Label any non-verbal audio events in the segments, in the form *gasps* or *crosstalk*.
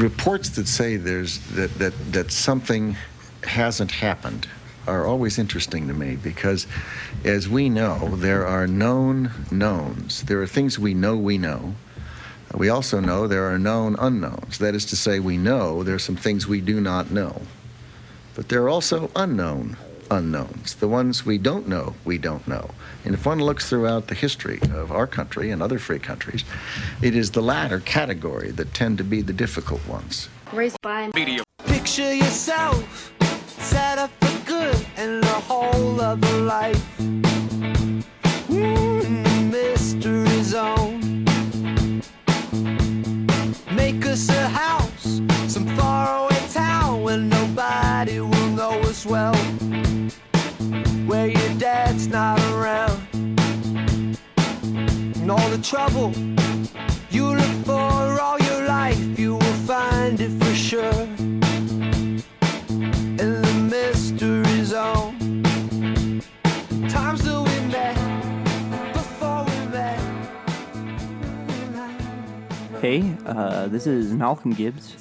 reports that say there's that, that that something hasn't happened are always interesting to me because as we know there are known knowns. There are things we know we know. We also know there are known unknowns. That is to say we know there are some things we do not know. But there are also unknown unknowns the ones we don't know we don't know and if one looks throughout the history of our country and other free countries it is the latter category that tend to be the difficult ones Raised by Picture yourself set up for good and the whole other life. Mm, mystery zone. Make us a house, some faraway town where nobody will know us well. Dad's not around. And all the trouble you look for all your life, you will find it for sure in the mystery zone. Hey, uh, this is Malcolm Gibbs,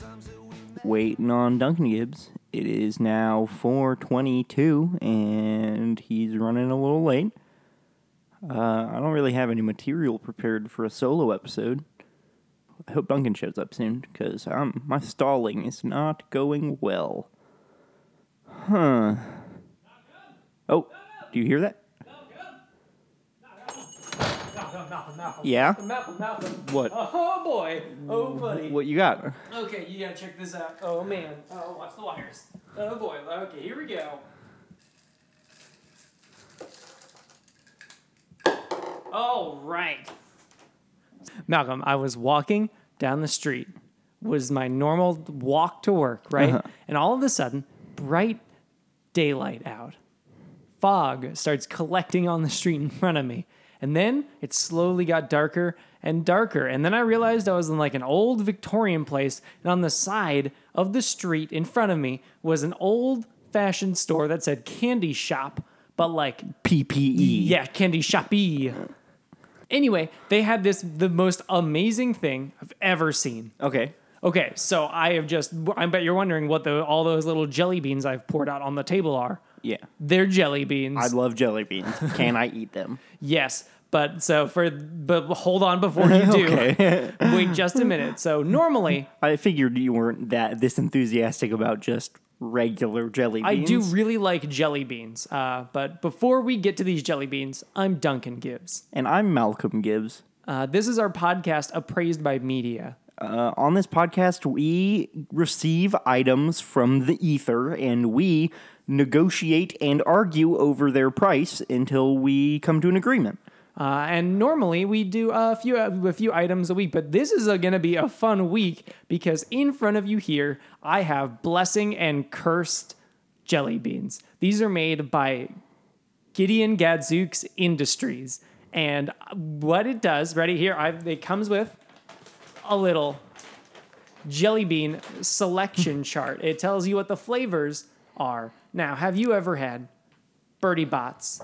waiting on Duncan Gibbs. It is now 4:22, and he's running a little late. Uh, I don't really have any material prepared for a solo episode. I hope Duncan shows up soon, because um, my stalling is not going well. Huh. Oh, do you hear that? Yeah? Malcolm, Malcolm. What? Oh, oh boy. Oh buddy. What you got? Okay, you gotta check this out. Oh man. Oh, watch the wires. Oh boy. Okay, here we go. All right. Malcolm, I was walking down the street. Was my normal walk to work, right? Uh-huh. And all of a sudden, bright daylight out. Fog starts collecting on the street in front of me. And then it slowly got darker and darker. And then I realized I was in like an old Victorian place. And on the side of the street in front of me was an old fashioned store that said candy shop, but like PPE. yeah, candy shoppy. Anyway, they had this the most amazing thing I've ever seen. Okay. Okay, so I have just I bet you're wondering what the all those little jelly beans I've poured out on the table are. Yeah. They're jelly beans. I love jelly beans. *laughs* Can I eat them? yes, but so for but hold on before you do. *laughs* *laughs* Wait just a minute. So normally I figured you weren't that this enthusiastic about just regular jelly beans. I do really like jelly beans. Uh, but before we get to these jelly beans, I'm Duncan Gibbs. and I'm Malcolm Gibbs. Uh, this is our podcast, Appraised by Media. Uh, on this podcast, we receive items from the ether and we negotiate and argue over their price until we come to an agreement. Uh, and normally we do a few a few items a week, but this is going to be a fun week because in front of you here I have blessing and cursed jelly beans. These are made by Gideon Gadzooks Industries, and what it does, ready here, I, it comes with a little jelly bean selection *laughs* chart. It tells you what the flavors are. Now, have you ever had Bertie Bott's?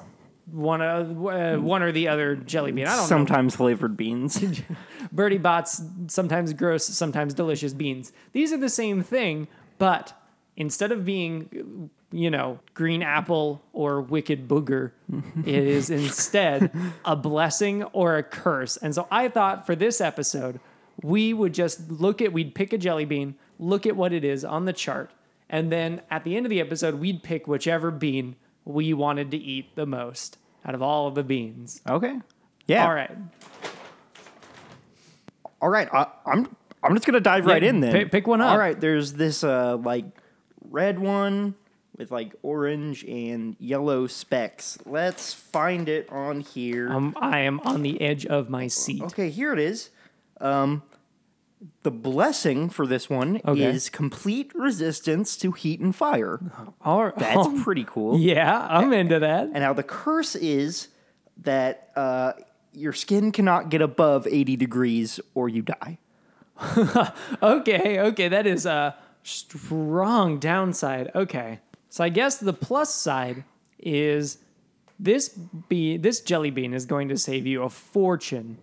One, uh, one or the other jelly bean. I don't know. Sometimes flavored beans. *laughs* Bertie Bott's, sometimes gross, sometimes delicious beans. These are the same thing, but instead of being, you know, green apple or wicked booger, *laughs* it is instead a blessing or a curse. And so I thought for this episode, we would just look at, we'd pick a jelly bean, look at what it is on the chart, and then at the end of the episode, we'd pick whichever bean we wanted to eat the most out of all of the beans. okay. Yeah. All right. All right. I, I'm I'm just gonna dive right in then. pick- pick one up. All right. There's this uh like red one with like orange and yellow specks. Let's find it on here. Um, I am on the edge of my seat. Okay, here it is. Um, the blessing for this one Okay. is complete resistance to heat and fire. All right. That's *laughs* pretty cool. yeah, I'm into that. And now the curse is that uh, your skin cannot get above 80 degrees or you die. *laughs* Okay, okay, that is a strong downside. Okay, so I guess the plus side is this be this jelly bean is going to save you a fortune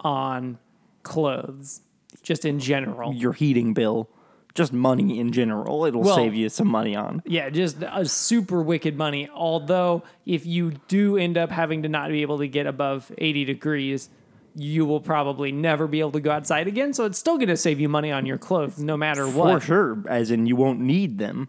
on clothes, just in general. Your heating bill. just money in general. It'll Well- save you some money on. Yeah, just a super wicked money. Although, if you do end up having to not be able to get above 80 degrees, you will probably never be able to go outside again. So it's still going to save you money on your clothes, no matter For what. For sure, as in you won't need them.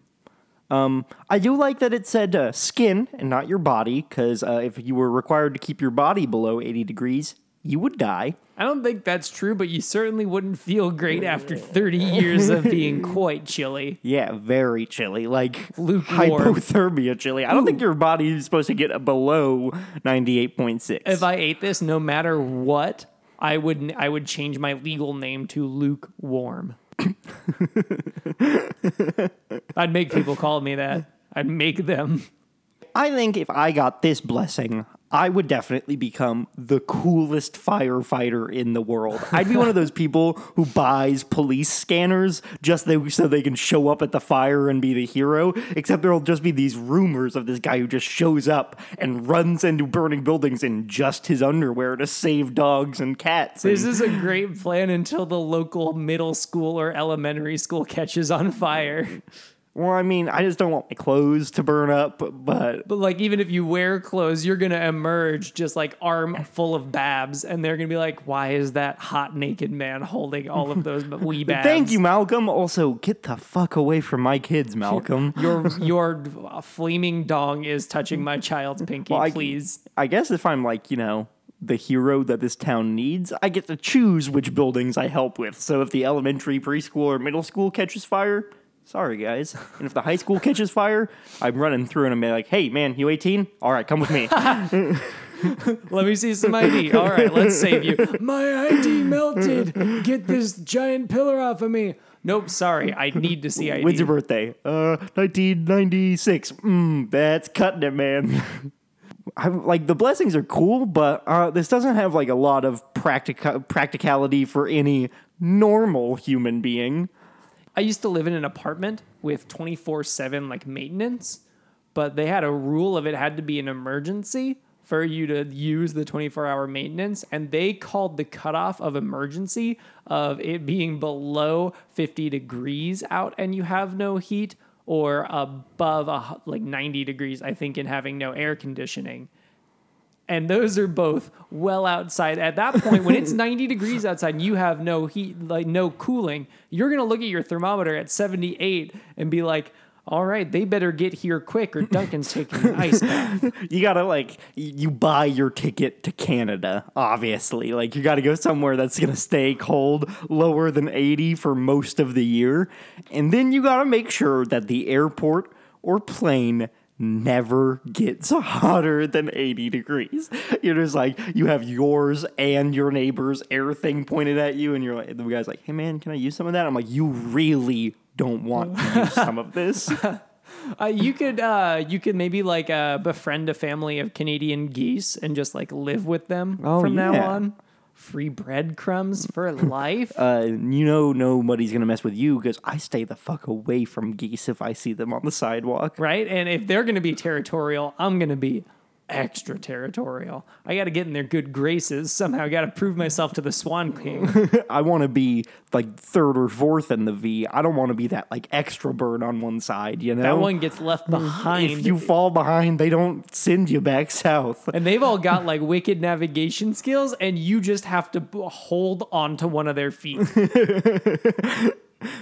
Um, I do like that it said uh, skin and not your body, because uh, if you were required to keep your body below 80 degrees, you would die. I don't think that's true, but you certainly wouldn't feel great after 30 years of being *laughs* quite chilly. Yeah, very chilly, like Lukewarm. hypothermia chilly. I don't think your body is supposed to get below 98.6. If I ate this, no matter what, I would I would change my legal name to lukewarm. *laughs* I'd make people call me that. I'd make them. I think if I got this blessing, I would definitely become the coolest firefighter in the world. I'd be one of those people who buys police scanners just so they can show up at the fire and be the hero. Except there'll just be these rumors of this guy who just shows up and runs into burning buildings in just his underwear to save dogs and cats. This and- is a great plan until the local middle school or elementary school catches on fire. Well, I mean, I just don't want my clothes to burn up, but But like even if you wear clothes, you're gonna emerge just like arm full of babs, and they're gonna be like, "Why is that hot naked man holding all of those *laughs* wee babs?" thank you, Malcolm. Also, get the fuck away from my kids, *laughs* Malcolm. Your your *laughs* flaming dong is touching my child's pinky. Well, I- please. I guess if I'm like, you know, the hero that this town needs, I get to choose which buildings I help with. So if the elementary, preschool, or middle school catches fire, sorry guys. And if the high school catches fire, I'm running through and I'm like, hey man, you 18? All right, come with me. *laughs* Let me see some ID. All right, let's save you. *laughs* My ID melted. Get this giant pillar off of me. Nope, sorry. I need to see ID. When's your birthday? Uh, 1996. Mm, that's cutting it, man. *laughs* I, like the blessings are cool, but uh, this doesn't have like a lot of practica- practicality for any normal human being. I used to live in an apartment with 24 7 like maintenance, but they had a rule of it had to be an emergency for you to use the 24 hour maintenance. And they called the cutoff of emergency of it being below 50 degrees out and you have no heat or above a, like 90 degrees, I think, and having no air conditioning. And those are both well outside. At that point, when it's *laughs* 90 degrees outside and you have no heat, like no cooling, you're going to look at your thermometer at 78 and be like, all right, they better get here quick or Duncan's *laughs* taking an ice bath. *laughs* You gotta like you buy your ticket to Canada, obviously. Like you gotta go somewhere that's gonna stay cold, lower than 80 for most of the year. And then you gotta make sure that the airport or plane never gets *laughs* hotter than 80 degrees. You're just like you have yours and your neighbor's air thing pointed at you, and you're like the guy's like, Hey man, can I use some of that? I'm like, you really don't want to use *laughs* some of this. Uh, you could uh, you could maybe like uh, befriend a family of Canadian geese and just like live with them Oh, from now on. Free breadcrumbs for life. *laughs* uh, you know nobody's gonna mess with you because I stay the fuck away from geese if I see them on the sidewalk. right? And if they're going to be territorial, I'm going to be extra territorial. I got to get in their good graces. Somehow, I got to prove myself to the Swan King. *laughs* I want to be like third or fourth in the V. I don't want to be that like extra bird on one side. You know, that one gets left behind. If you fall behind, they don't send you back south. and they've all got *laughs* like wicked navigation skills, and you just have to b- hold onto one of their feet. *laughs*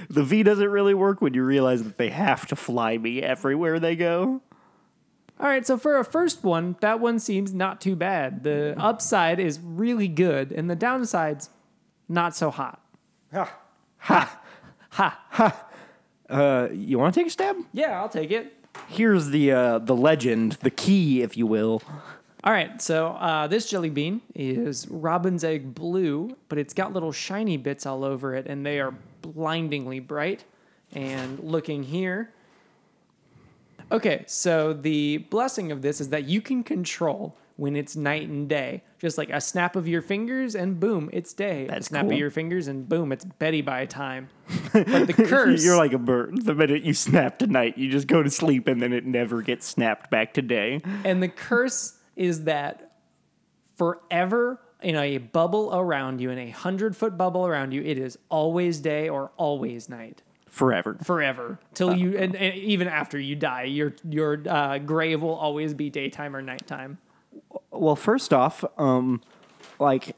The V doesn't really work when you realize that they have to fly me everywhere they go. All right, so for a first one, that one seems not too bad. The upside is really good, and the downside's not so hot. Ha! Ha. Ha. Ha. Uh, you want to take a stab? Yeah, I'll take it. Here's the uh, the legend, the key, if you will. All right, so uh, this jelly bean is robin's egg blue, but it's got little shiny bits all over it, and they are blindingly bright. And looking here. Okay, so the blessing of this is that you can control when it's night and day. Just like a snap of your fingers, and boom, it's day. That's a snap cool. of your fingers, and boom, it's Betty by time. *laughs* But the curse. You're like a bird. The minute you snap to night, you just go to sleep and then it never gets snapped back to day. And the curse is that forever in a bubble around you, in a hundred foot bubble around you, it is always day or always night. Forever. forever till you and, and even after you die your your uh, grave will always be daytime or nighttime Well, first off, um, like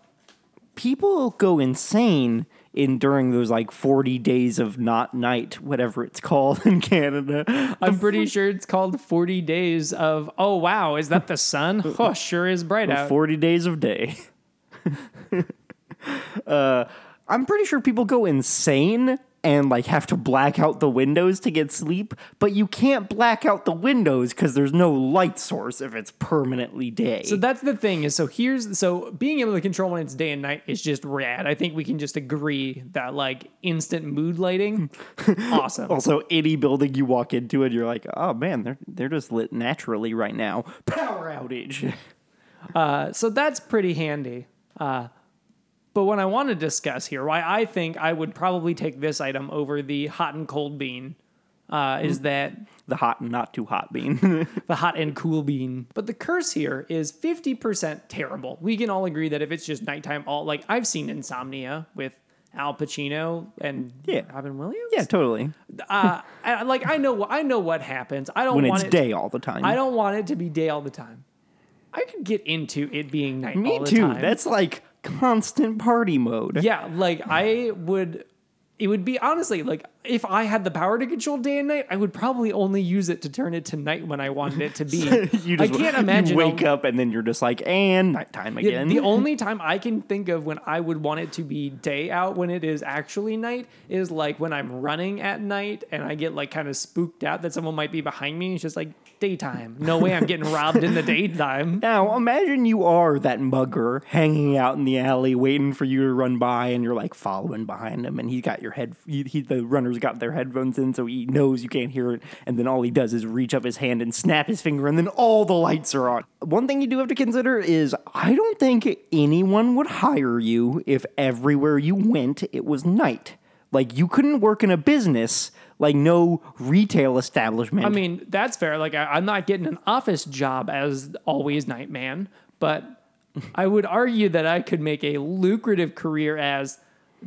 people go insane in during those like 40 days of not night, whatever it's *laughs* called in Canada. i'm pretty sure it's called 40 days of oh wow is that the sun *laughs* oh sure is bright out 40 days of day. *laughs* uh, I'm pretty sure people go insane and like have to black out the windows to get sleep, but you can't black out the windows because there's no light source if it's permanently day. so that's the thing is so here's so being able to control when it's day and night is just rad i think we can just agree that like instant mood lighting *laughs* awesome also, any building you walk into and you're like, oh man, they're they're just lit naturally right now. Power outage. *laughs* Uh, so that's pretty handy. Uh, but what I want to discuss here, why I think I would probably take this item over the hot and cold bean, uh, is that the hot and not too hot bean. *laughs* the hot and cool bean. But the curse here is 50% terrible. We can all agree that if it's just nighttime, all like I've seen Insomnia with Al Pacino and Yeah. Robin Williams. yeah, totally. Uh, I- like I know, I know what happens. I don't When want it's it, day all the time. I don't want it to be day all the time. I could get into it being night Me all the too. That's like constant party mode. Yeah, like I would it would be honestly like if I had the power to control day and night, I would probably only use it to turn it to night when I wanted it to be. *laughs* You I just, can't *laughs* imagine wake up and then you're just like, and nighttime again. the *laughs* only time I can think of when I would want it to be day out when it is actually night is like when I'm running at night and I get like kind of spooked out that someone might be behind me. It's just like daytime. No way I'm getting robbed in the daytime. now imagine you are that mugger hanging out in the alley waiting for you to run by, and you're like following behind him, and he's got your head. He, he, the runner's got their headphones in, so he knows you can't hear it, and then all he does is reach up his hand and snap his finger, and then all the lights are on. One thing you do have to consider is I don't think anyone would hire you if everywhere you went it was night. Like you couldn't work in a business, like no retail establishment. I mean, that's fair. Like, I, I'm not getting an office job as always night man, but I would argue that I could make a lucrative career as,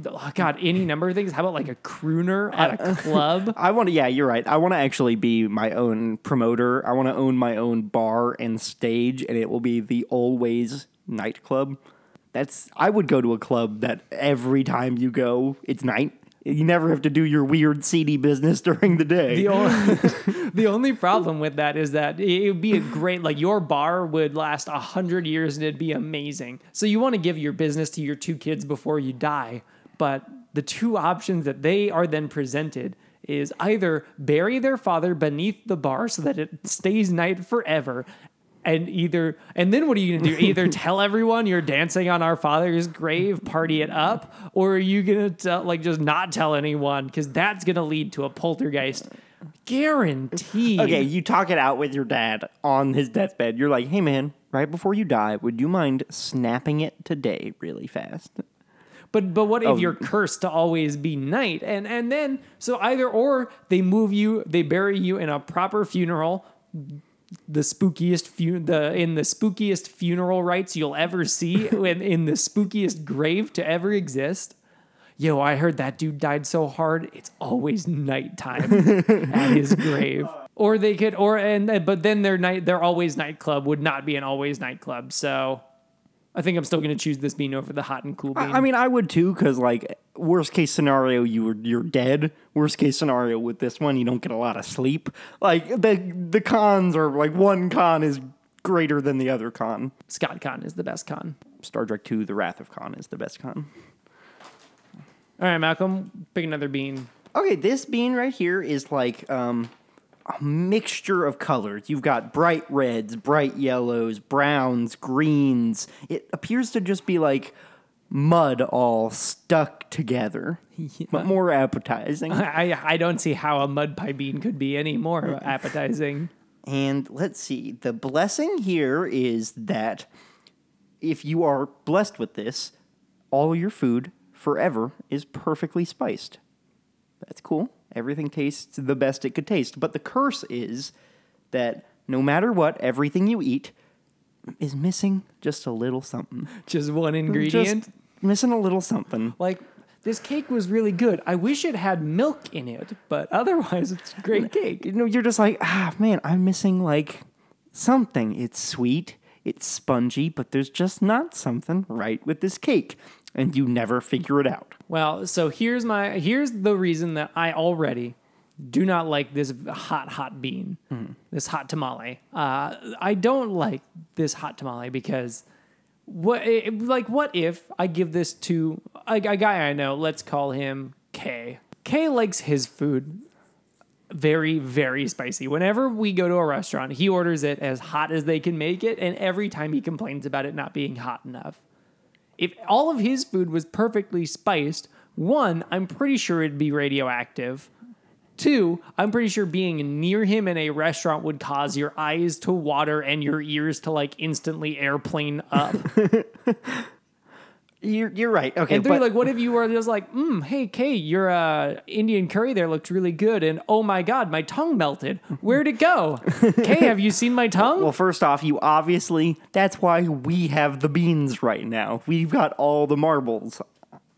Oh God, any number of things. How about like a crooner at a uh, uh, club? *laughs* I want to, yeah, you're right. I want to actually be my own promoter. I want to own my own bar and stage, and it will be the Always Nightclub. That's, I would go to a club that every time you go, it's night. You never have to do your weird, seedy business *laughs* during the day. The only, *laughs* the only problem with that is that it would be a great, like, your bar would last a hundred years and it'd be amazing. So you want to give your business to your two kids before you die. But the two options that they are then presented is either bury their father beneath the bar so that it stays night forever. And either, and then what are you gonna do? Either *laughs* tell everyone you're dancing on our father's grave, party it up, or are you gonna tell, like just not tell anyone? Because that's gonna lead to a poltergeist guarantee Okay, you talk it out with your dad on his deathbed. You're like, hey man, right before you die, would you mind snapping it today really fast? But but what if Oh. you're cursed to always be night? And and then so either or they move you, they bury you in a proper funeral, the spookiest fu- the in the spookiest funeral rites you'll ever see, *laughs* in, in the spookiest grave to ever exist. Yo, I heard that dude died so hard. It's always nighttime *laughs* at his grave. Or they could, or and but then their night, their always nightclub would not be an always nightclub. So, I think I'm still going to choose this bean over the hot and cool bean. I mean, I would too, because like worst case scenario, you were you're dead. Worst case scenario with this one, you don't get a lot of sleep. Like the the cons are like one con is greater than the other con. Scott Con is the best con. Star Trek Two: The Wrath of Khan is the best con. All right, Malcolm, pick another bean. Okay, this bean right here is like um, a mixture of colors. You've got bright reds, bright yellows, browns, greens. It appears to just be like mud all stuck together, *laughs* but more appetizing. I I don't see how a mud pie bean could be any more *laughs* appetizing. And let's see, the blessing here is that if you are blessed with this, all your food forever is perfectly spiced. That's cool. Everything tastes the best it could taste. But the curse is that no matter what, everything you eat is missing just a little something. Just one Just ingredient. missing a little something. like This cake was really good. I wish it had milk in it, but *laughs* otherwise it's great cake. You know, you're just like, ah, man, I'm missing like something. It's sweet, it's spongy, but there's just not something right with this cake. And you never figure it out. Well, so here's my here's the reason that I already do not like this hot hot bean, this hot tamale. Uh, I don't like this hot tamale because what it, like what if I give this to a, a guy I know? Let's call him K. K likes his food very very spicy. Whenever we go to a restaurant, he orders it as hot as they can make it, and every time he complains about it not being hot enough. If all of his food was perfectly spiced, one, I'm pretty sure it'd be radioactive. Two, I'm pretty sure being near him in a restaurant would cause your eyes to water and your ears to like instantly airplane up. *laughs* You're, you're right. Okay, And three, but like, what if you were just like, mm, hey, Kay, your uh, Indian curry there looked really good. And oh my God, my tongue melted. Where'd it go? *laughs* Kay, have you seen my tongue? well, first off, you obviously that's why we have the beans right now. We've got all the marbles,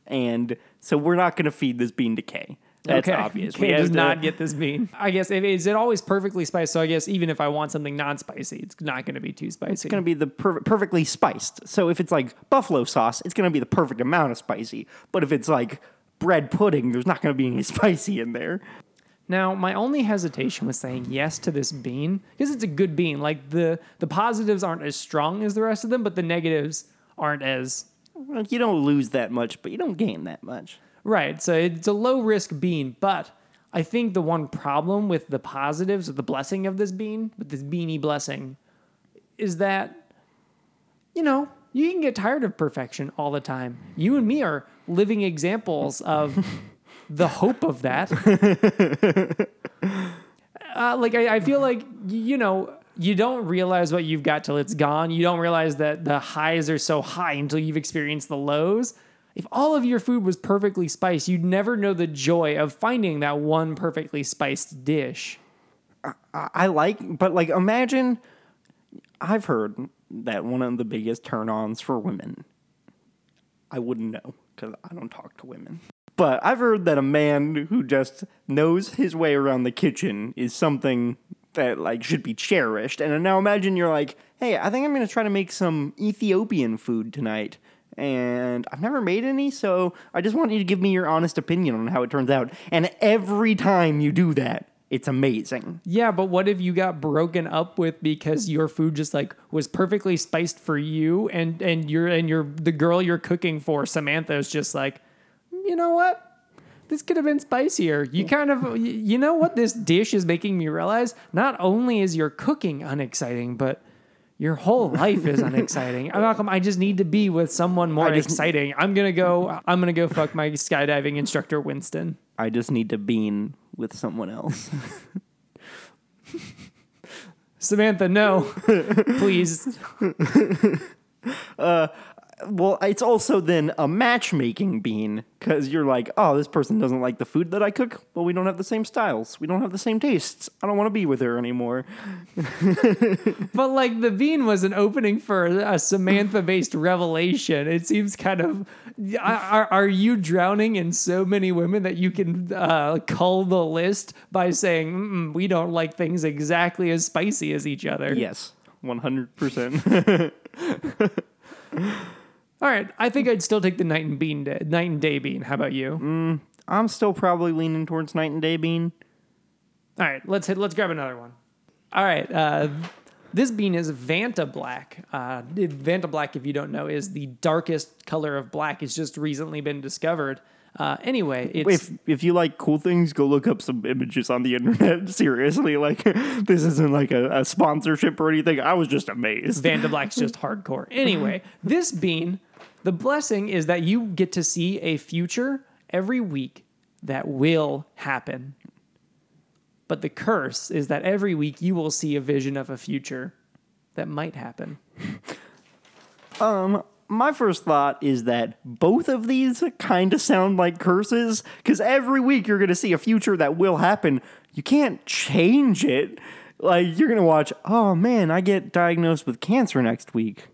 and so we're not going to feed this bean to Kay. That's obvious. *laughs* We Kay have does not get this bean. *laughs* I guess if, is it always perfectly spiced? So I guess even if I want something non-spicy, it's not going to be too spicy. It's going to be the per- perfectly spiced. So if it's like buffalo sauce, it's going to be the perfect amount of spicy. But if it's like bread pudding, there's not going to be any *laughs* spicy in there. Now, my only hesitation was saying yes to this bean because it's a good bean. Like the the positives aren't as strong as the rest of them, but the negatives aren't as Well, You don't lose that much, but you don't gain that much. Right. So it's a low risk bean, but I think the one problem with the positives of the blessing of this bean, with this beanie blessing, is that you know you can get tired of perfection all the time. You and me are living examples of *laughs* the hope of that. *laughs* uh, like I, I feel like you know you don't realize what you've got till it's gone. You don't realize that the highs are so high until you've experienced the lows. If all of your food was perfectly spiced, you'd never know the joy of finding that one perfectly spiced dish. I I like, but like imagine. I've heard that one of the biggest turn ons for women. I wouldn't know because I don't talk to women. But I've heard that a man who just knows his way around the kitchen is something that like should be cherished. And now imagine you're like, hey, I think I'm gonna try to make some Ethiopian food tonight. And I've never made any, so I just want you to give me your honest opinion on how it turns out. And every time you do that, it's amazing. Yeah, but what if you got broken up with because your food just like was perfectly spiced for you and and you're and you're the girl you're cooking for, Samantha is just like, you know what? This could have been spicier. You kind of you know what this dish is making me realize? Not only is your cooking unexciting, but your whole life is *laughs* unexciting. I'm not, I just need to be with someone more just- exciting. I'm gonna go. I'm gonna go fuck my skydiving instructor, Winston. I just need to bean with someone else. *laughs* Samantha, no, *laughs* please. Uh, well, it's also then a matchmaking bean because you're like, oh, this person doesn't like the food that I cook. Well, we don't have the same styles. We don't have the same tastes. I don't want to be with her anymore. *laughs* But like the bean was an opening for a Samantha-based revelation. It seems kind of. Are, are you drowning in so many women that you can uh, cull the list by saying we don't like things exactly as spicy as each other? Yes, 100%. *laughs* All right, I think I'd still take the night and bean day, night and day bean. How about you? I'm still probably leaning towards night and day bean. All right, let's hit. Let's grab another one. All right, uh, this bean is Vanta Black. Uh, Vanta Black, if you don't know, is the darkest color of black. It's just recently been discovered. Uh, anyway, it's If if you like cool things, go look up some images on the internet. *laughs* Seriously, like *laughs* this isn't like a, a sponsorship or anything. I was just amazed. Vanta Black's just *laughs* hardcore. Anyway, this bean, the blessing is that you get to see a future every week that will happen. But the curse is that every week you will see a vision of a future that might happen. Um, my first thought is that both of these kind of sound like curses because every week you're going to see a future that will happen. You can't change it. Like, you're going to watch, oh man, I get diagnosed with cancer next week.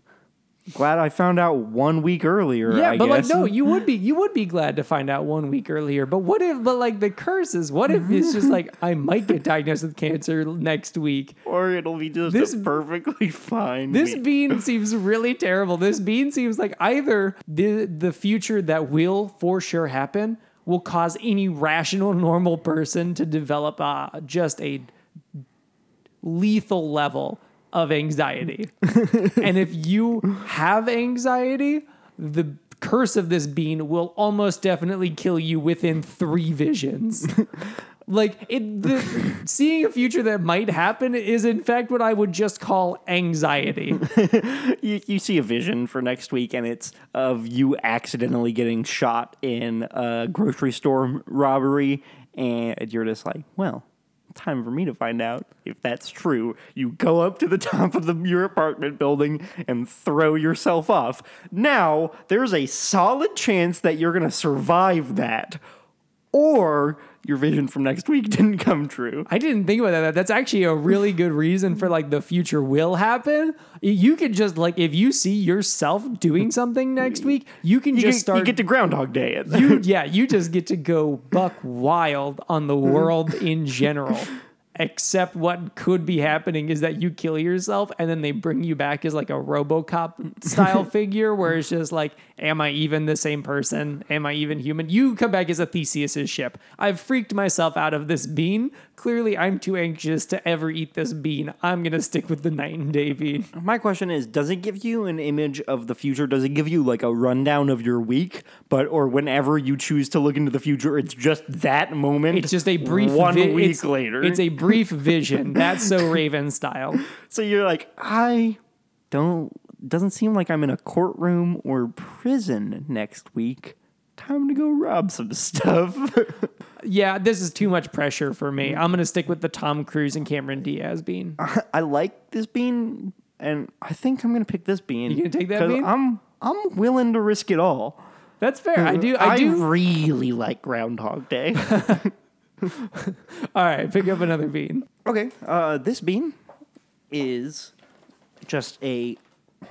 Glad I found out one week earlier. Yeah, I but like no, you would be you would be glad to find out one week earlier. But what if but like the curses? What if it's just like I might get diagnosed with cancer next week? or it'll be just This- a perfectly fine. This week. bean *laughs* seems really terrible. This bean seems like either the the future that will for sure happen will cause any rational normal person to develop uh, just a lethal level of anxiety. *laughs* and if you have anxiety, the curse of this bean will almost definitely kill you within 3 visions. *laughs* Like it, the, seeing a future that might happen is in fact what I would just call anxiety. *laughs* you, you see a vision for next week, and it's of you accidentally getting shot in a grocery store robbery, and you're just like, well. Time for me to find out if that's true. You go up to the top of the, your apartment building and throw yourself off. Now, there's a solid chance that you're going to survive that, or your vision from next week *laughs* didn't come true. I didn't think about that. That's actually a really good reason for like the future will happen. You could just like if you see yourself doing something next week, you can You, just get, start you get to Groundhog Day it. you *laughs* yeah, you just get to go buck wild on the world in general. Except what could be happening is that you kill yourself and then they bring you back as like a Robocop *laughs* style figure where it's just like, am I even the same person? Am I even human? You come back as a Theseus's ship. I've freaked myself out of this bean. Clearly, I'm too anxious to ever eat this bean. I'm gonna stick with the night and day bean. My question is, does it give you an image of the future? Does it give you like a rundown of your week? But or whenever you choose to look into the future, it's just that moment. It's just a brief one vi- week later. It's a brief vision. That's so Raven style. so you're like, I don't doesn't seem like I'm in a courtroom or prison next week. Time to go rob some stuff. *laughs* Yeah, this is too much pressure for me. I'm gonna stick with the Tom Cruise and Cameron Diaz bean. *laughs* I like this bean, and I think I'm gonna pick this bean. You gonna take that 'cause bean? I'm I'm willing to risk it all. That's fair. I do. I do. really like Groundhog Day. *laughs* *laughs* All right, pick up another bean. Okay, uh, this bean is just a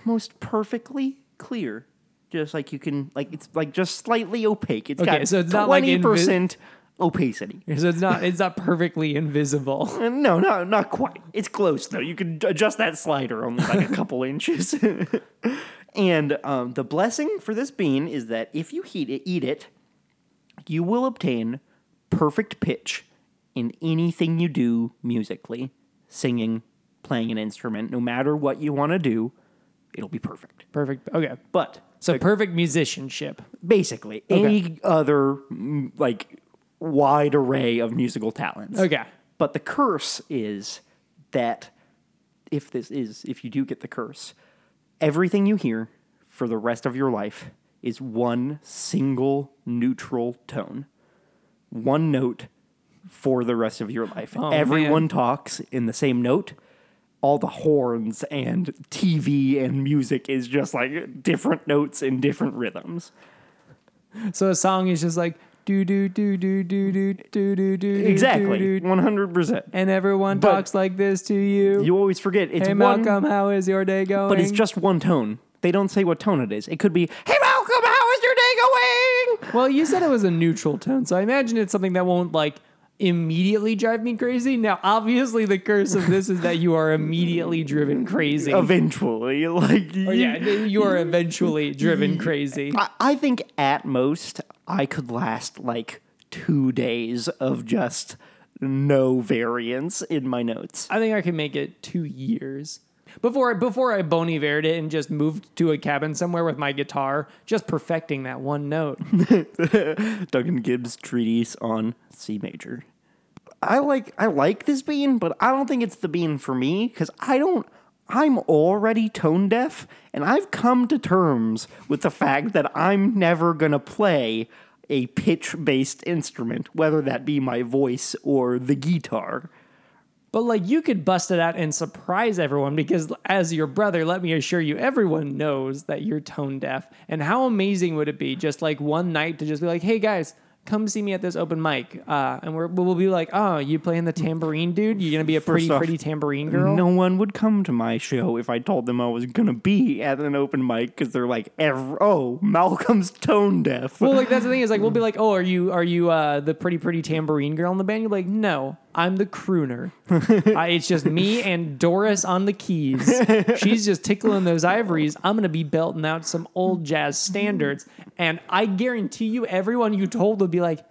almost perfectly clear. Just like you can, like it's like just slightly opaque. It's Okay, got so it's not like twenty invi- percent opacity. *laughs* So it's not. It's not perfectly invisible. *laughs* Uh, No, no, not quite. It's close though. You can adjust that slider only like a couple inches. and um, the blessing for this bean is that if you heat it, eat it, you will obtain perfect pitch in anything you do musically, singing, playing an instrument. No matter what you want to do, it'll be perfect. Perfect. Okay. But So perfect musicianship. basically, any other like wide array of musical talents. Okay. But the curse is that if this is if you do get the curse, everything you hear for the rest of your life is one single neutral tone. One note for the rest of your life. Oh, Everyone man. talks in the same note. All the horns and TV and music is just like different notes in different rhythms. So a song is just like do do do do do do do do do. Exactly. do, do, 100%. And everyone But- talks like this to you. You always forget it's hey one Malcolm, how is your day going? but it's just one tone. They don't say what tone it is. It could be, "Hey Malcolm, how is your day going?" Well, you said it was a neutral tone, so I imagine it's something that won't like immediately drive me crazy. Now, obviously, the curse of this is that you are immediately driven crazy. Eventually, *laughs* like Oh, yeah, you are eventually driven crazy. I, I think at most I could last like two days of just no variance in my notes. I think I can make it two years. Before before I Bon Ivered it and just moved to a cabin somewhere with my guitar, just perfecting that one note. *laughs* Duncan Gibbs treatise on C major. I like I like this bean, but I don't think it's the bean for me because I don't. I'm already tone deaf, and I've come to terms with the fact that I'm never gonna play a pitch based instrument, whether that be my voice or the guitar. But like you could bust it out and surprise everyone because as your brother, let me assure you, everyone knows that you're tone deaf. And how amazing would it be just like one night to just be like, hey guys, come see me at this open mic. Uh, and we're, we'll be like, oh, you playing the tambourine dude? You're gonna be a pretty off, pretty tambourine girl? No one would come to my show if I told them I was gonna be at an open mic because they're like, "Oh, Malcolm's tone deaf." Well, like that's the thing is like we'll be *laughs* like, oh, are you are you uh, the pretty pretty tambourine girl in the band? You're like, no, I'm the crooner. I, it's just me and Doris on the keys. She's just tickling those ivories. I'm gonna be belting out some old jazz standards, and I guarantee you, everyone you told would be like,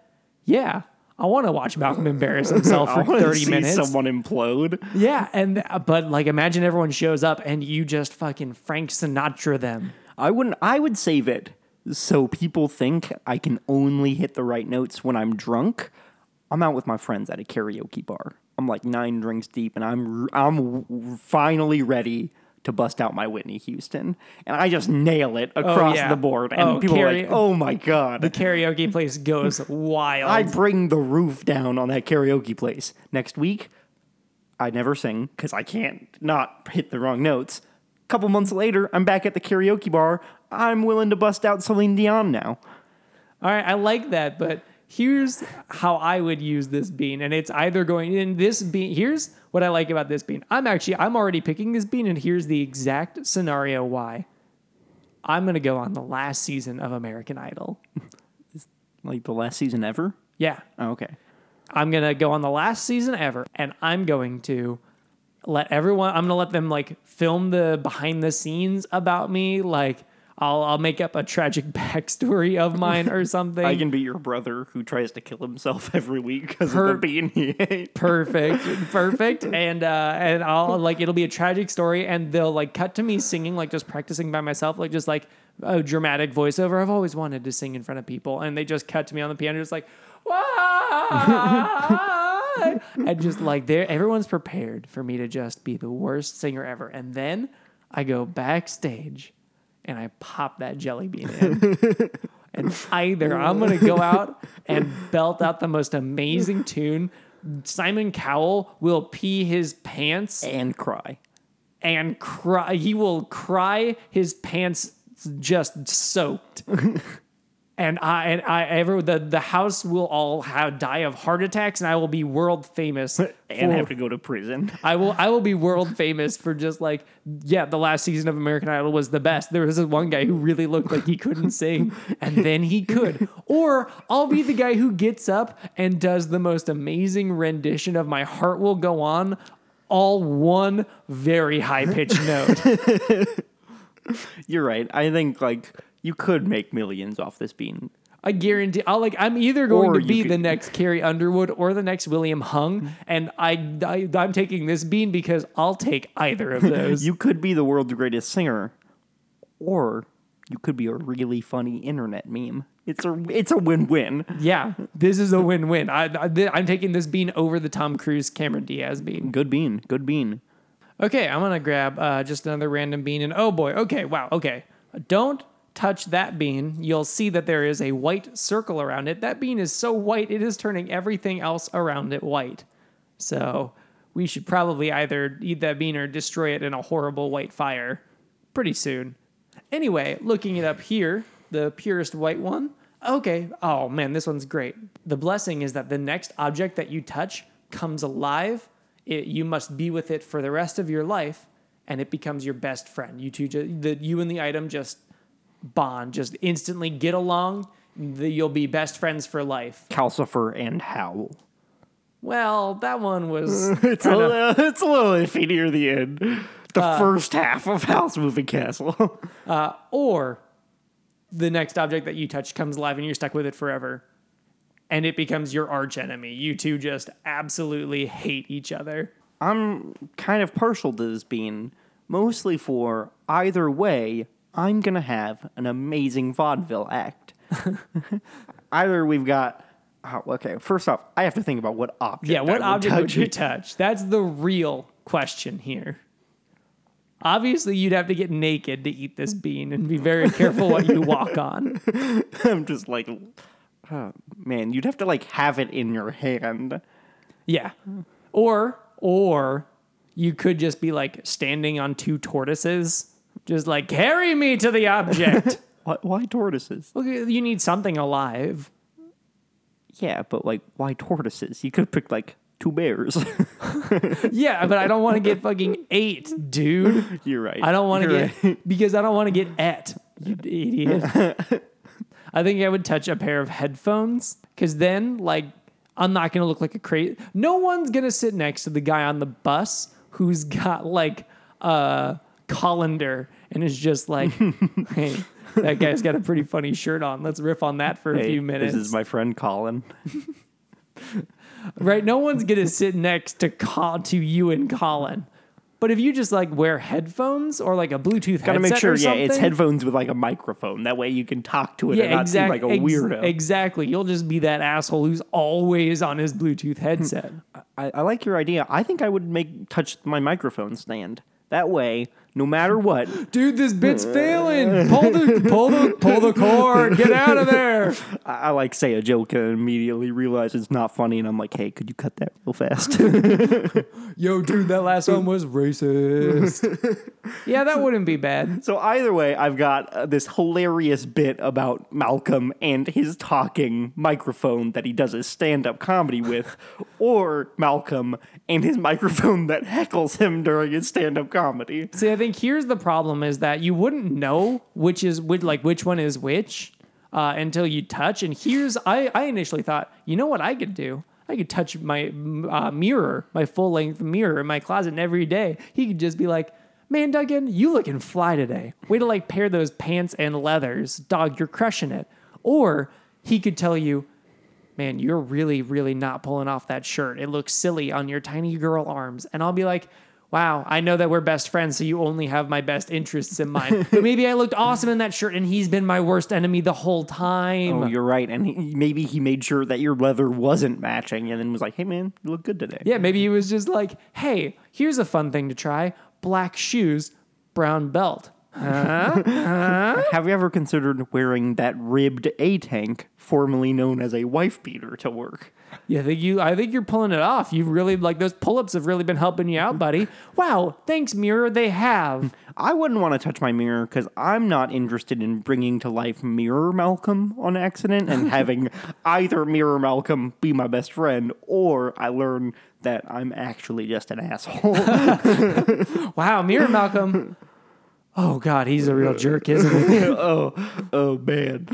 yeah. I want to watch Malcolm embarrass himself *laughs* I for want to 30 see minutes. someone implode. Yeah, and but like imagine everyone shows up and you just fucking Frank Sinatra them. I wouldn't. I would save it so people think I can only hit the right notes when I'm drunk. I'm out with my friends at a karaoke bar. I'm like nine drinks deep, and I'm I'm finally ready to bust out my Whitney Houston, and I just nail it oh, across Oh, yeah. the board, and Oh, people are like, "Oh my god!" The karaoke place goes *laughs* wild. I bring the roof down on that karaoke place. Next week, I never sing because I can't not hit the wrong notes. A couple months later, I'm back at the karaoke bar. I'm willing to bust out Celine Dion now. All right, I like that, but here's how I would use this bean, and it's either going in this bean. Here's what I like about this bean. I'm actually I'm already picking this bean, and here's the exact scenario why. I'm gonna go on the last season of American Idol. Like the last season ever? Yeah, Oh, okay. I'm gonna go on the last season ever, and I'm going to let everyone. I'm gonna let them like film the behind the scenes about me. Like I'll I'll make up a tragic *laughs* backstory of mine or *laughs* something. I can be your brother who tries to kill himself *laughs* every week because Per- of the bean he ate. perfect perfect and uh and i'll like it'll be a tragic story and they'll like cut to me singing like just practicing by myself like just like a dramatic voiceover i've always wanted to sing in front of people and they just cut to me on the piano just like and just like there everyone's prepared for me to just be the worst singer ever and then i go backstage and i pop that jelly bean in *laughs* and either I'm gonna go out and belt out the most amazing tune. Simon Cowell will pee his pants And cry. and cry. He will cry his pants just soaked. *laughs* and I and I ever the the house will all have die of heart attacks, and I will be world famous. *laughs* And for- have to go to prison. *laughs* I will I will be world famous for just like yeah the last season of American Idol was the best. There was this one guy who really looked like he couldn't sing and then he could. Or I'll be the guy who gets up and does the most amazing rendition of My Heart Will Go On all one very high pitched note. *laughs* You're right. I think like you could make millions off this bean. I guarantee I'll like I'm either going Or to be could- the next Carrie Underwood or the next William Hung and I, I I'm taking this bean because I'll take either of those. *laughs* You could be the world's greatest singer, or you could be a really funny internet meme. It's a it's a win win. Yeah, this is a win-win. I, I, th- I'm taking this bean over the Tom Cruise Cameron Diaz bean. Good bean. Good bean. Okay, I'm gonna grab uh, just another random bean, and oh boy, okay, wow, okay. Don't touch that bean. You'll see that there is a white circle around it. That bean is so white, it is turning everything else around it white. So we should probably either eat that bean or destroy it in a horrible white fire pretty soon. Anyway, looking it up here, the purest white one. Okay. Oh man, this one's great. The blessing is that the next object that you touch comes alive. It, you must be with it for the rest of your life, and it becomes your best friend. You two, ju- the you and the item just bond, just instantly get along. The, you'll be best friends for life. Calcifer and Howl. Well, that one was *laughs* It's a, kinda- little, it's a little iffy near the end. The uh, first half of Howl's Moving Castle. *laughs* Uh, or the next object that you touch comes alive and you're stuck with it forever and it becomes your arch enemy you two just absolutely hate each other I'm kind of partial to this being mostly for either way, I'm gonna have an amazing vaudeville act. *laughs* either we've got. Oh, okay, first off, I have to think about what object. yeah what would object would touch. you touch that's the real question here obviously you'd have to get naked to eat this bean and be very careful what you walk *laughs* on I'm just like, oh, man, you'd have to like have it in your hand. yeah or or you could just be like standing on two tortoises just like carry me to the object *laughs* Why, why tortoises? Look, you need something alive. Yeah, but like, why tortoises? You could have picked like two bears. *laughs* Yeah, but I don't want to get fucking ate, dude. *laughs* You're right. I don't want to You're get right. because I don't want to get et, you idiot. I think I would touch a pair of headphones because then, like, I'm not gonna look like a crazy. No one's gonna sit next to the guy on the bus who's got like a colander and is just like, *laughs* hey, that guy's got a pretty funny shirt on. Let's riff on that for a few minutes. This is my friend Colin. *laughs* right? No one's gonna sit next to call to you and Colin. But if you just like wear headphones or like a Bluetooth Gotta make sure, yeah, it's headphones with like a microphone. That way you can talk to it and Yeah, not exactly. seem like a weirdo. exactly. You'll just be that asshole who's always on his Bluetooth headset. *laughs* I, I like your idea. I think I would make touch my microphone stand. That way, no matter what, *gasps* Dude, this bit's failing. Pull the pull the pull the cord. Get out of there. *laughs* I, I like say a joke and immediately realize it's not funny, and I'm like, hey, could you cut that real fast? *laughs* Yo, dude, that last one was racist. *laughs* yeah, that wouldn't be bad. so either way, I've got uh, this hilarious bit about Malcolm and his talking microphone that he does his stand-up comedy with, or Malcolm and his microphone that heckles him during his stand-up comedy. See, I think here's the problem is that you wouldn't know which is which, like which one is which uh, until you touch. And here's I I initially thought, you know what I could do? I could touch my uh, mirror, my full length mirror in my closet, and every day he could just be like, "Man, Duggan, you looking fly today. Way to like pair those pants and leathers, dog. You're crushing it." Or he could tell you, man, you're really, really not pulling off that shirt. It looks silly on your tiny girl arms. And I'll be like, wow, I know that we're best friends, so you only have my best interests in mind. *laughs* but maybe I looked awesome in that shirt and he's been my worst enemy the whole time. Oh, you're right. And he, maybe he made sure that your leather wasn't matching and then was like, hey, man, you look good today. yeah, maybe he was just like, hey, here's a fun thing to try black shoes, brown belt. *laughs* Have you ever considered wearing that ribbed A tank, formerly known as a wife beater, to work? Yeah, I think you. I think you're pulling it off. You've really like those pull-ups have really been helping you out, buddy. Wow, thanks, mirror. They have. I wouldn't want to touch my mirror because I'm not interested in bringing to life Mirror Malcolm on accident and *laughs* having either Mirror Malcolm be my best friend or I learn that I'm actually just an asshole. *laughs* Wow, mirror Malcolm. *laughs* Oh God, he's a real jerk, isn't he? oh, oh man.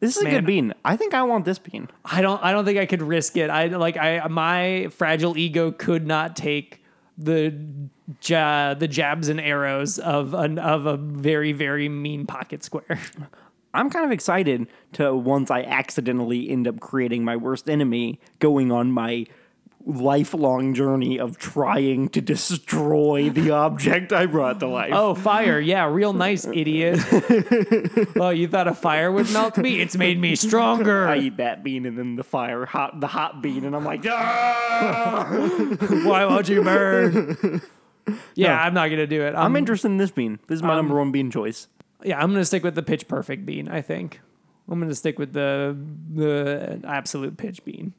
This is a good bean. I think I want this bean. I don't. I don't think I could risk it. I like. I my fragile ego could not take the ja, the jabs and arrows of an of a very very mean pocket square. *laughs* I'm kind of excited to once I accidentally end up creating my worst enemy, going on my lifelong journey of trying to destroy the *laughs* object I brought to life. Oh, fire! Yeah, real nice, idiot. *laughs* oh, you thought a fire would melt me? It's made me stronger. I eat that bean and then the fire hot the hot bean and I'm like ah! *laughs* Why won't you burn? Yeah, I'm not gonna do it. I'm I'm, interested in this bean. This is my number one bean choice. yeah, I'm gonna stick with the pitch perfect bean. I think I'm gonna stick with the the absolute pitch bean.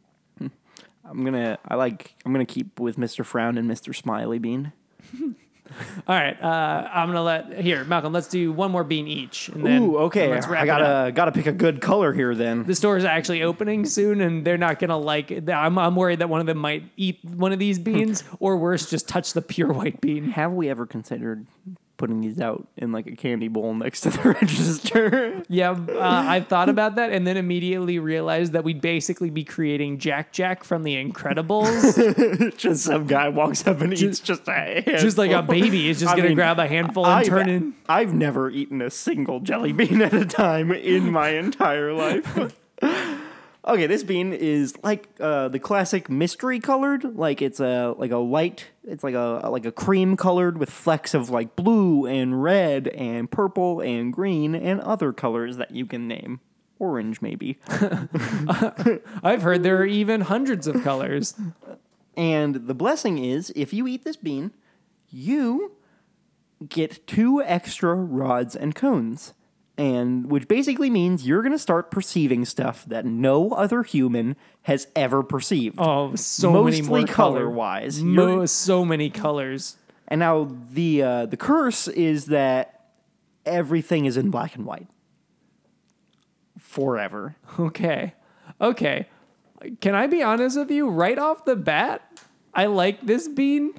I'm gonna I like I'm gonna keep with Mr. Frown and Mr. Smiley Bean. *laughs* All right, uh, I'm gonna let here, Malcolm. Let's do one more bean each, and then Ooh, okay. let's wrap I it up. gotta gotta pick a good color here then. The store is actually opening soon, and they're not gonna like. I'm I'm worried that one of them might eat one of these beans, *laughs* or worse, just touch the pure white bean. Have we ever considered putting these out in like a candy bowl next to the *laughs* register? Yeah, uh, I've thought about that, and then immediately realized that we'd basically be creating Jack Jack from The Incredibles. *laughs* just some guy walks up and eats just a just like a baby is just I gonna mean, grab a handful and I've, turn in. I've never eaten a single jelly bean at a time in my entire life. Okay, this bean is like uh, the classic mystery colored. Like it's a like a light. It's like a like a cream colored with flecks of like blue and red and purple and green and other colors that you can name. Orange maybe. *laughs* I've heard there are even hundreds of colors. And the blessing is if you eat this bean, you get two extra rods and cones. And which basically means you're going to start perceiving stuff that no other human has ever perceived. Oh, so Mostly many more color color wise. Mo- so many colors. And now the uh, the curse is that everything is in black and white forever. Okay. Okay. Can I be honest with you? Right off the bat, I like this bean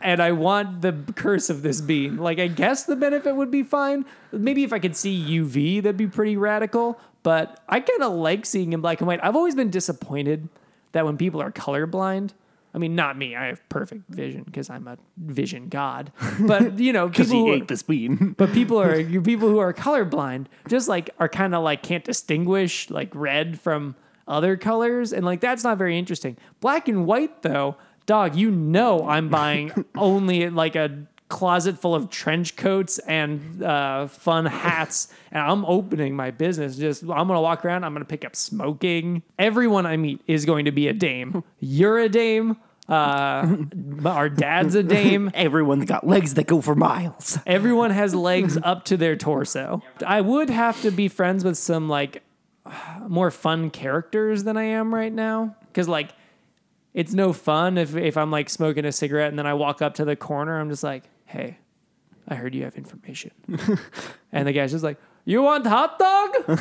and I want the curse of this bean. Like, I guess the benefit would be fine. Maybe if I could see UV, that'd be pretty radical. But I kind of like seeing in black and white. I've always been disappointed that when people are colorblind, I mean, not me. I have perfect vision because I'm a vision god. But *laughs* you know, Because people he who- ate this bean. *laughs* but people are you people who are colorblind just like are kind of like can't distinguish like red from other colors and like that's not very interesting. Black and white though, dog, you know *laughs* I'm buying only like a closet full of trench coats and uh, fun hats and I'm opening my business just I'm to walk around, I'm to pick up smoking. Everyone I meet is going to be a dame. You're a dame. Uh, our dad's a dame. *laughs* Everyone's got legs that go for miles. Everyone has *laughs* legs up to their torso. I would have to be friends with some like more fun characters than I am right now. Cause like it's no fun if, if I'm like smoking a cigarette and then I walk up to the corner, I'm just like, hey, I heard you have information. *laughs* and the guy's just like, You want hot dog?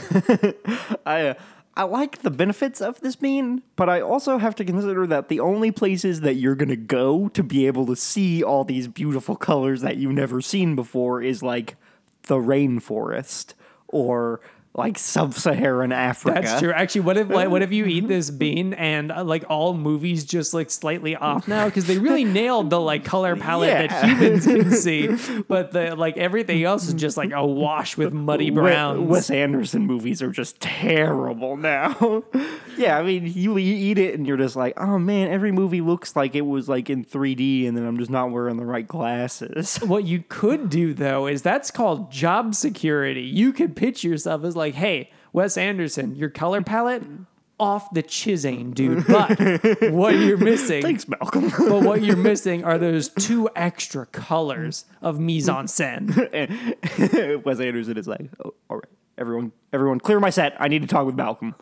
*laughs* I uh, I like the benefits of this bean, but I also have to consider that the only places that you're gonna go to be able to see all these beautiful colors that you've never seen before is like the rainforest or like sub-Saharan Africa. That's true. Actually, what if like, what if you eat *laughs* this bean and uh, like all movies just like slightly off now because they really nailed the like color palette that humans *laughs* can see, but the like everything else is just like awash with muddy browns. Wes Anderson movies are just terrible now. *laughs* yeah, I mean, you eat it and you're just like, oh man, every movie looks like it was like in 3D, and then I'm just not wearing the right glasses. What you could do though is that's called job security. You could pitch yourself as like, hey, Wes Anderson, your color *laughs* palette mm-hmm. off the chisane, dude. But what you're *laughs* missing Thanks, Malcolm. *laughs* but what you're missing are those two extra colors of mise en scène. Wes Anderson is like, oh, all right, everyone, everyone, clear my set. I need to talk with Malcolm.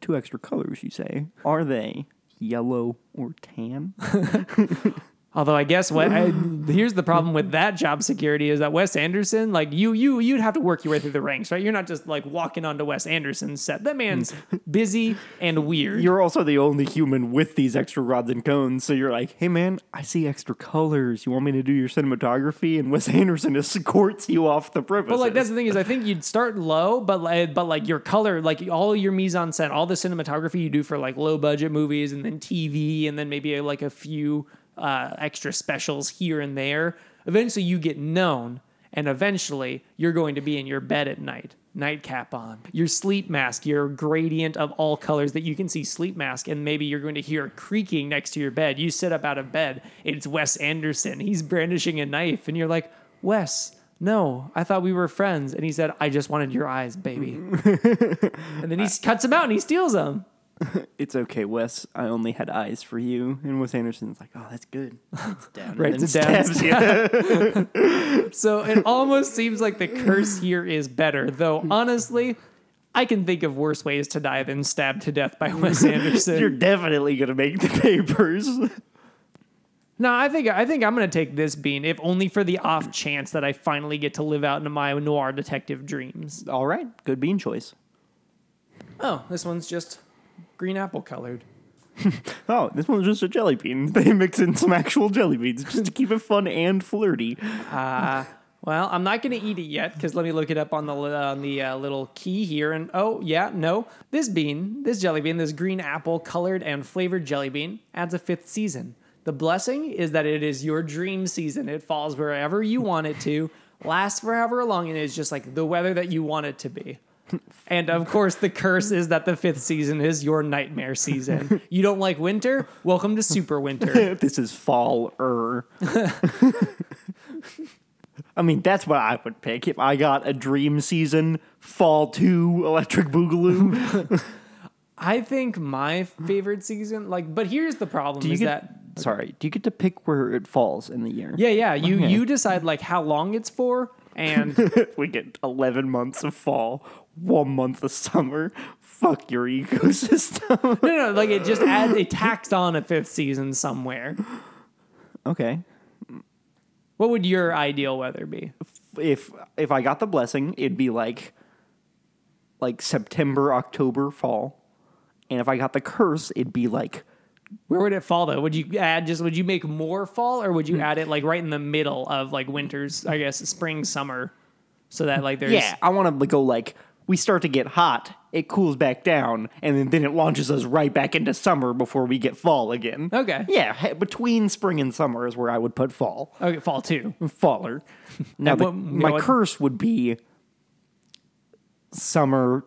Two extra colors, you say? Are they yellow or tan? Although I guess what I, *laughs* here's the problem with that job security is that Wes Anderson, like you, you, you'd have to work your way through the ranks, right? You're not just like walking onto Wes Anderson's set. That man's *laughs* busy and weird. You're also the only human with these extra rods and cones, so you're like, hey man, I see extra colors. You want me to do your cinematography? And Wes Anderson escorts you off the premises. But like that's the thing is I think you'd start low, but like but like your color, like all your mise en scène, all the cinematography you do for like low budget movies and then TV and then maybe like a few uh, extra specials here and there. Eventually you get known, and eventually you're going to be in your bed at night, nightcap on, your sleep mask, your gradient of all colors that you can see sleep mask, and maybe you're going to hear creaking next to your bed. You sit up out of bed, it's Wes Anderson. He's brandishing a knife, and you're like, Wes, no, I thought we were friends. And he said, I just wanted your eyes, baby. *laughs* and then he cuts him out and he steals them. *laughs* it's okay, Wes. I only had eyes for you. And Wes Anderson's like, oh, that's good. *laughs* It down. and Writes it down. stabs you. *laughs* So it almost seems like the curse here is better, though honestly, I can think of worse ways to die than stabbed to death by Wes Anderson. You're definitely gonna make the papers. No, I think I think I'm gonna take this bean, if only for the off chance that I finally get to live out into my noir detective dreams. All right, good bean choice. Oh, this one's just green apple colored. *laughs* Oh, this one's just a jelly bean. *laughs* They mix in some actual jelly beans just to keep it fun and flirty. Well, I'm not going to eat it yet because let me look it up on the on the uh, little key here. And oh yeah, no, this bean, this jelly bean, this green apple colored and flavored jelly bean adds a fifth season. The blessing is that it is your dream season. It falls wherever you want it to, lasts for however long, and it's just like the weather that you want it to be. And of course, the curse is that the fifth season is your nightmare season. *laughs* You don't like winter? Welcome to super winter. *laughs* this is fall er. *laughs* I mean, that's what I would pick if I got a dream season, fall two, electric boogaloo. I think my favorite season, like, but here's the problem: is get, that sorry, do you get to pick where it falls in the year? Yeah, yeah. You Okay. you decide like how long it's for, and we get 11 months of fall, one month of summer. Fuck your ecosystem. *laughs* no, no, like it just adds it tacks on a fifth season somewhere. okay. What would your ideal weather be? If if I got the blessing, it'd be like like September, October, fall. And if I got the curse, it'd be like Where would it fall though? Would you add just would you make more fall or Hmm. would you add it like right in the middle of like winter's I guess spring summer so that like there's Yeah, I want to go like we start to get hot, it cools back down, and then, then it launches us right back into summer before we get fall again. Okay. Yeah, between spring and summer is where I would put fall. okay fall too. Faller. Now, the, what- my what- curse would be summer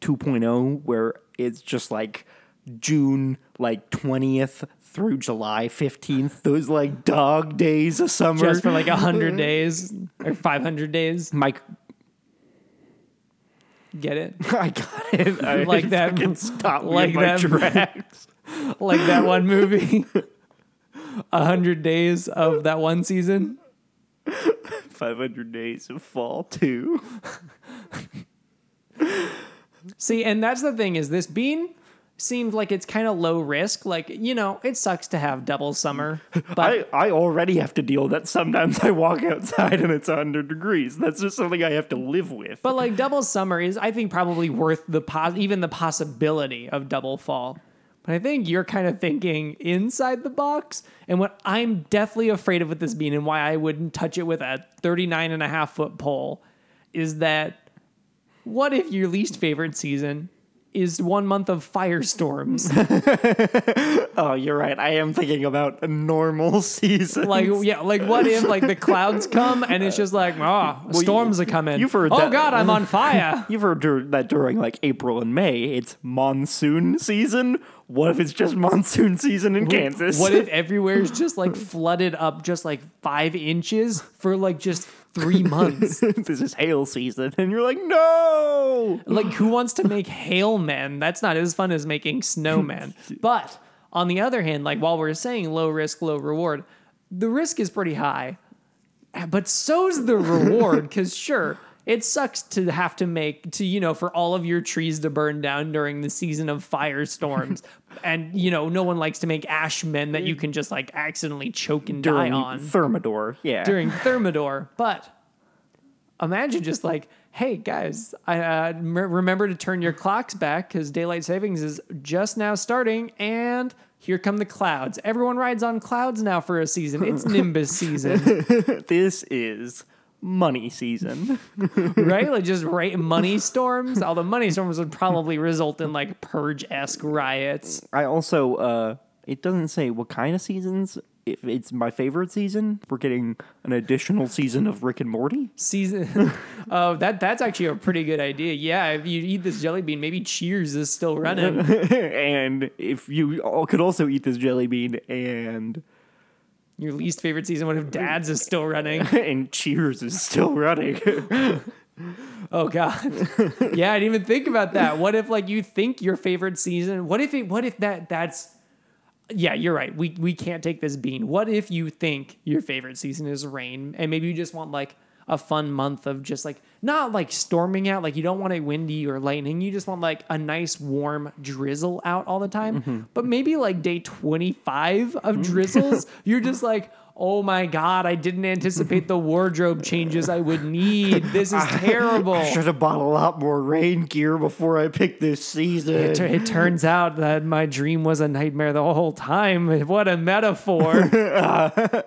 2.0, where it's just like June like 20th through July 15th. Those like dog days of summer. Just for like a hundred uh, days or five hundred days. Mike. Get it? *laughs* I got it. I *laughs* Like that- Stop like that- tracks. *laughs* Like that one movie. A hundred days of that one season. 500 days of fall too. See, and that's the thing is this bean seemed like it's kind of low risk. Like, you know, it sucks to have double summer. *laughs* But I, I already have to deal that sometimes I walk outside and it's 100 degrees. That's just something I have to live with. But like double summer is, I think, probably worth the pos- even the possibility of double fall. But I think you're kind of thinking inside the box. And what I'm deathly afraid of with this bean and why I wouldn't touch it with a 39 and a half foot pole is that what if your least favorite season is one month of firestorms? *laughs* oh, you're right. I am thinking about a normal *laughs* season. like yeah, like what if like the clouds *laughs* come and it's just like oh storms are coming. you've heard oh that- god, I'm on fire. You've heard dur- that during like April and May, it's monsoon season. What if it's just monsoon season in Kansas? What if everywhere is just like flooded up just like five inches for like just three months? *laughs* this is hail season? And you're like, no! like who wants to make hail men? That's not as fun as making snowmen. *laughs* but on the other hand, like while we're saying low risk, low reward, the risk is pretty high. But so's the reward, *laughs* because sure, it sucks to have to make to, you know, for all of your trees to burn down during the season of firestorms. And, you know, no one likes to make ash men that you can just like accidentally choke and die During on Thermidor, yeah. during Thermidor. But imagine just like, hey guys, I uh, m- remember to turn your clocks back because daylight savings is just now starting, and here come the clouds. Everyone rides on clouds now for a season. It's *laughs* Nimbus season, this is money season. *laughs* right? Like just right money storms. Although money storms would probably result in like purge esque riots. I also, uh, it doesn't say what kind of seasons. If it's my favorite season, we're getting an additional season of Rick and Morty. Season. *laughs* oh, that that's actually a pretty good idea. Yeah, if you eat this jelly bean, maybe Cheers is still running. *laughs* and if you could also eat this jelly bean and Your least favorite season. What if Dad's is still running? *laughs* and Cheers is still running. *laughs* Oh God. yeah, I didn't even think about that. What if like you think your favorite season? What if it? What if that? That's. Yeah, you're right. We we can't take this bean. What if you think your favorite season is rain, and maybe you just want like a fun month of just like not like storming out, like you don't want it windy or lightning. You just want like a nice warm drizzle out all the time. Mm-hmm. But maybe like day 25 of mm. drizzles, *laughs* you're just like, oh my god, I didn't anticipate the wardrobe changes I would need. This is *laughs* terrible. Should have bought a lot more rain gear before I picked this season. It, it turns out that my dream was a nightmare the whole time. What a metaphor. *laughs*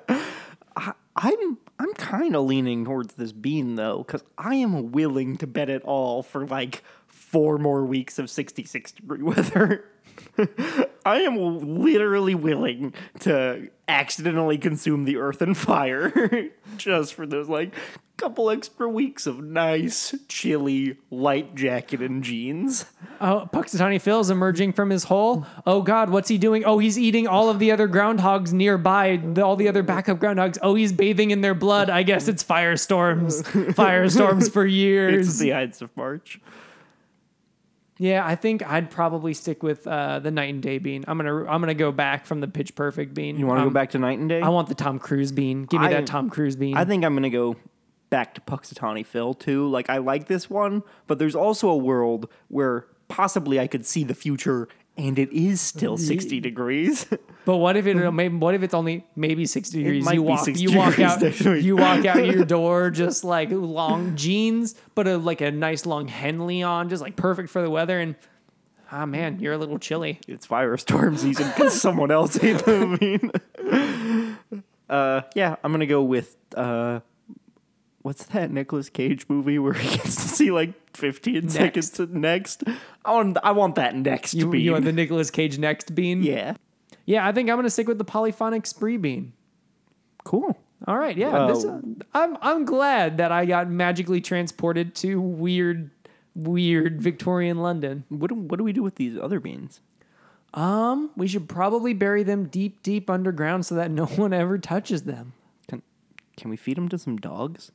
I'm I'm kind of leaning towards this bean though, because I am willing to bet it all for like four more weeks of 66 degree *laughs* weather. *laughs* I am literally willing to accidentally consume the earth and fire *laughs* just for those like couple extra weeks of nice, chilly, light jacket and jeans. oh, Punxsutawney Phil's emerging from his hole. Oh God, what's he doing? Oh, he's eating all of the other groundhogs nearby, all the other backup groundhogs. Oh, he's bathing in their blood. I guess it's firestorms. *laughs* firestorms for years. It's the Ides of March. Yeah, I think I'd probably stick with uh, the night and day bean. I'm gonna I'm gonna go back from the pitch perfect bean. You want to Um, go back to night and day? I want the Tom Cruise bean. Give me I- that Tom Cruise bean. I think I'm gonna go back to Punxsutawney Phil too. Like I like this one, but there's also a world where possibly I could see the future and it is still 60 degrees. *laughs* But what if it? Maybe, what if it's only maybe sixty degrees? You walk, 60 you walk degrees out, week. you walk out your *laughs* door just like long jeans, but a, like a nice long Henley on, just like perfect for the weather. And Ah, man, you're a little chilly. It's firestorm season because *laughs* someone else ate the bean. uh, yeah, I'm gonna go with uh, what's that Nicolas Cage movie where he *laughs* gets to see like 15 seconds to next? I want, I want that next You, bean. you want the Nicolas Cage next bean? yeah, Yeah, I think I'm gonna stick with the polyphonic spree bean. cool. All right, yeah. This, Wow. I'm I'm glad that I got magically transported to weird, weird Victorian London. What do, what do we do with these other beans? Um, we should probably bury them deep, deep underground so that no *laughs* one ever touches them. Can, can we feed them to some dogs?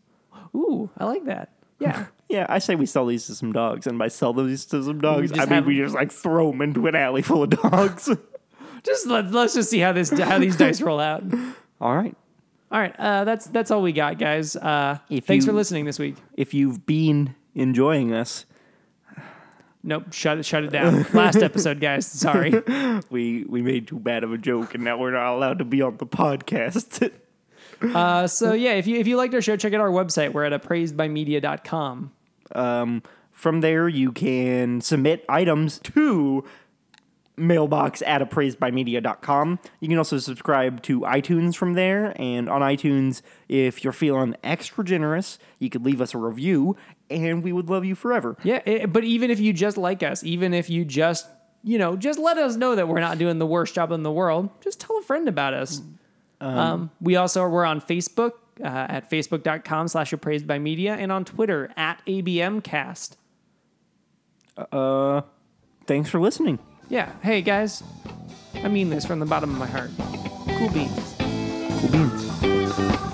Ooh, I like that. Yeah. *laughs* Yeah, I say we sell these to some dogs, and by sell these to some dogs, I mean have- we just like throw them into an alley full of dogs. *laughs* just let, let's just see how this how these dice roll out. All right. All right, uh, that's that's all we got, guys. Uh, If thanks you- for listening this week. If you've been enjoying us, Nope, shut it, shut it down. Last episode, guys. Sorry. *laughs* we we made too bad of a joke, and now we're not allowed to be on the podcast. Uh, so yeah, if you if you liked our show, check out our website. We're at appraisedbymedia.com. um, from there, you can submit items to mailbox at appraisedbymedia.com. You can also subscribe to iTunes from there. And on iTunes, if you're feeling extra generous, you could leave us a review, and we would love you forever. Yeah, it, but even if you just like us, even if you just you know just let us know that we're not doing the worst job in the world, just tell a friend about us. Um, we also are, we're on Facebook uh, at facebook.com slash appraised by media and on Twitter at ABMcast. Uh, thanks for listening. Yeah, hey guys, I mean this from the bottom of my heart. Cool beans. Cool beans.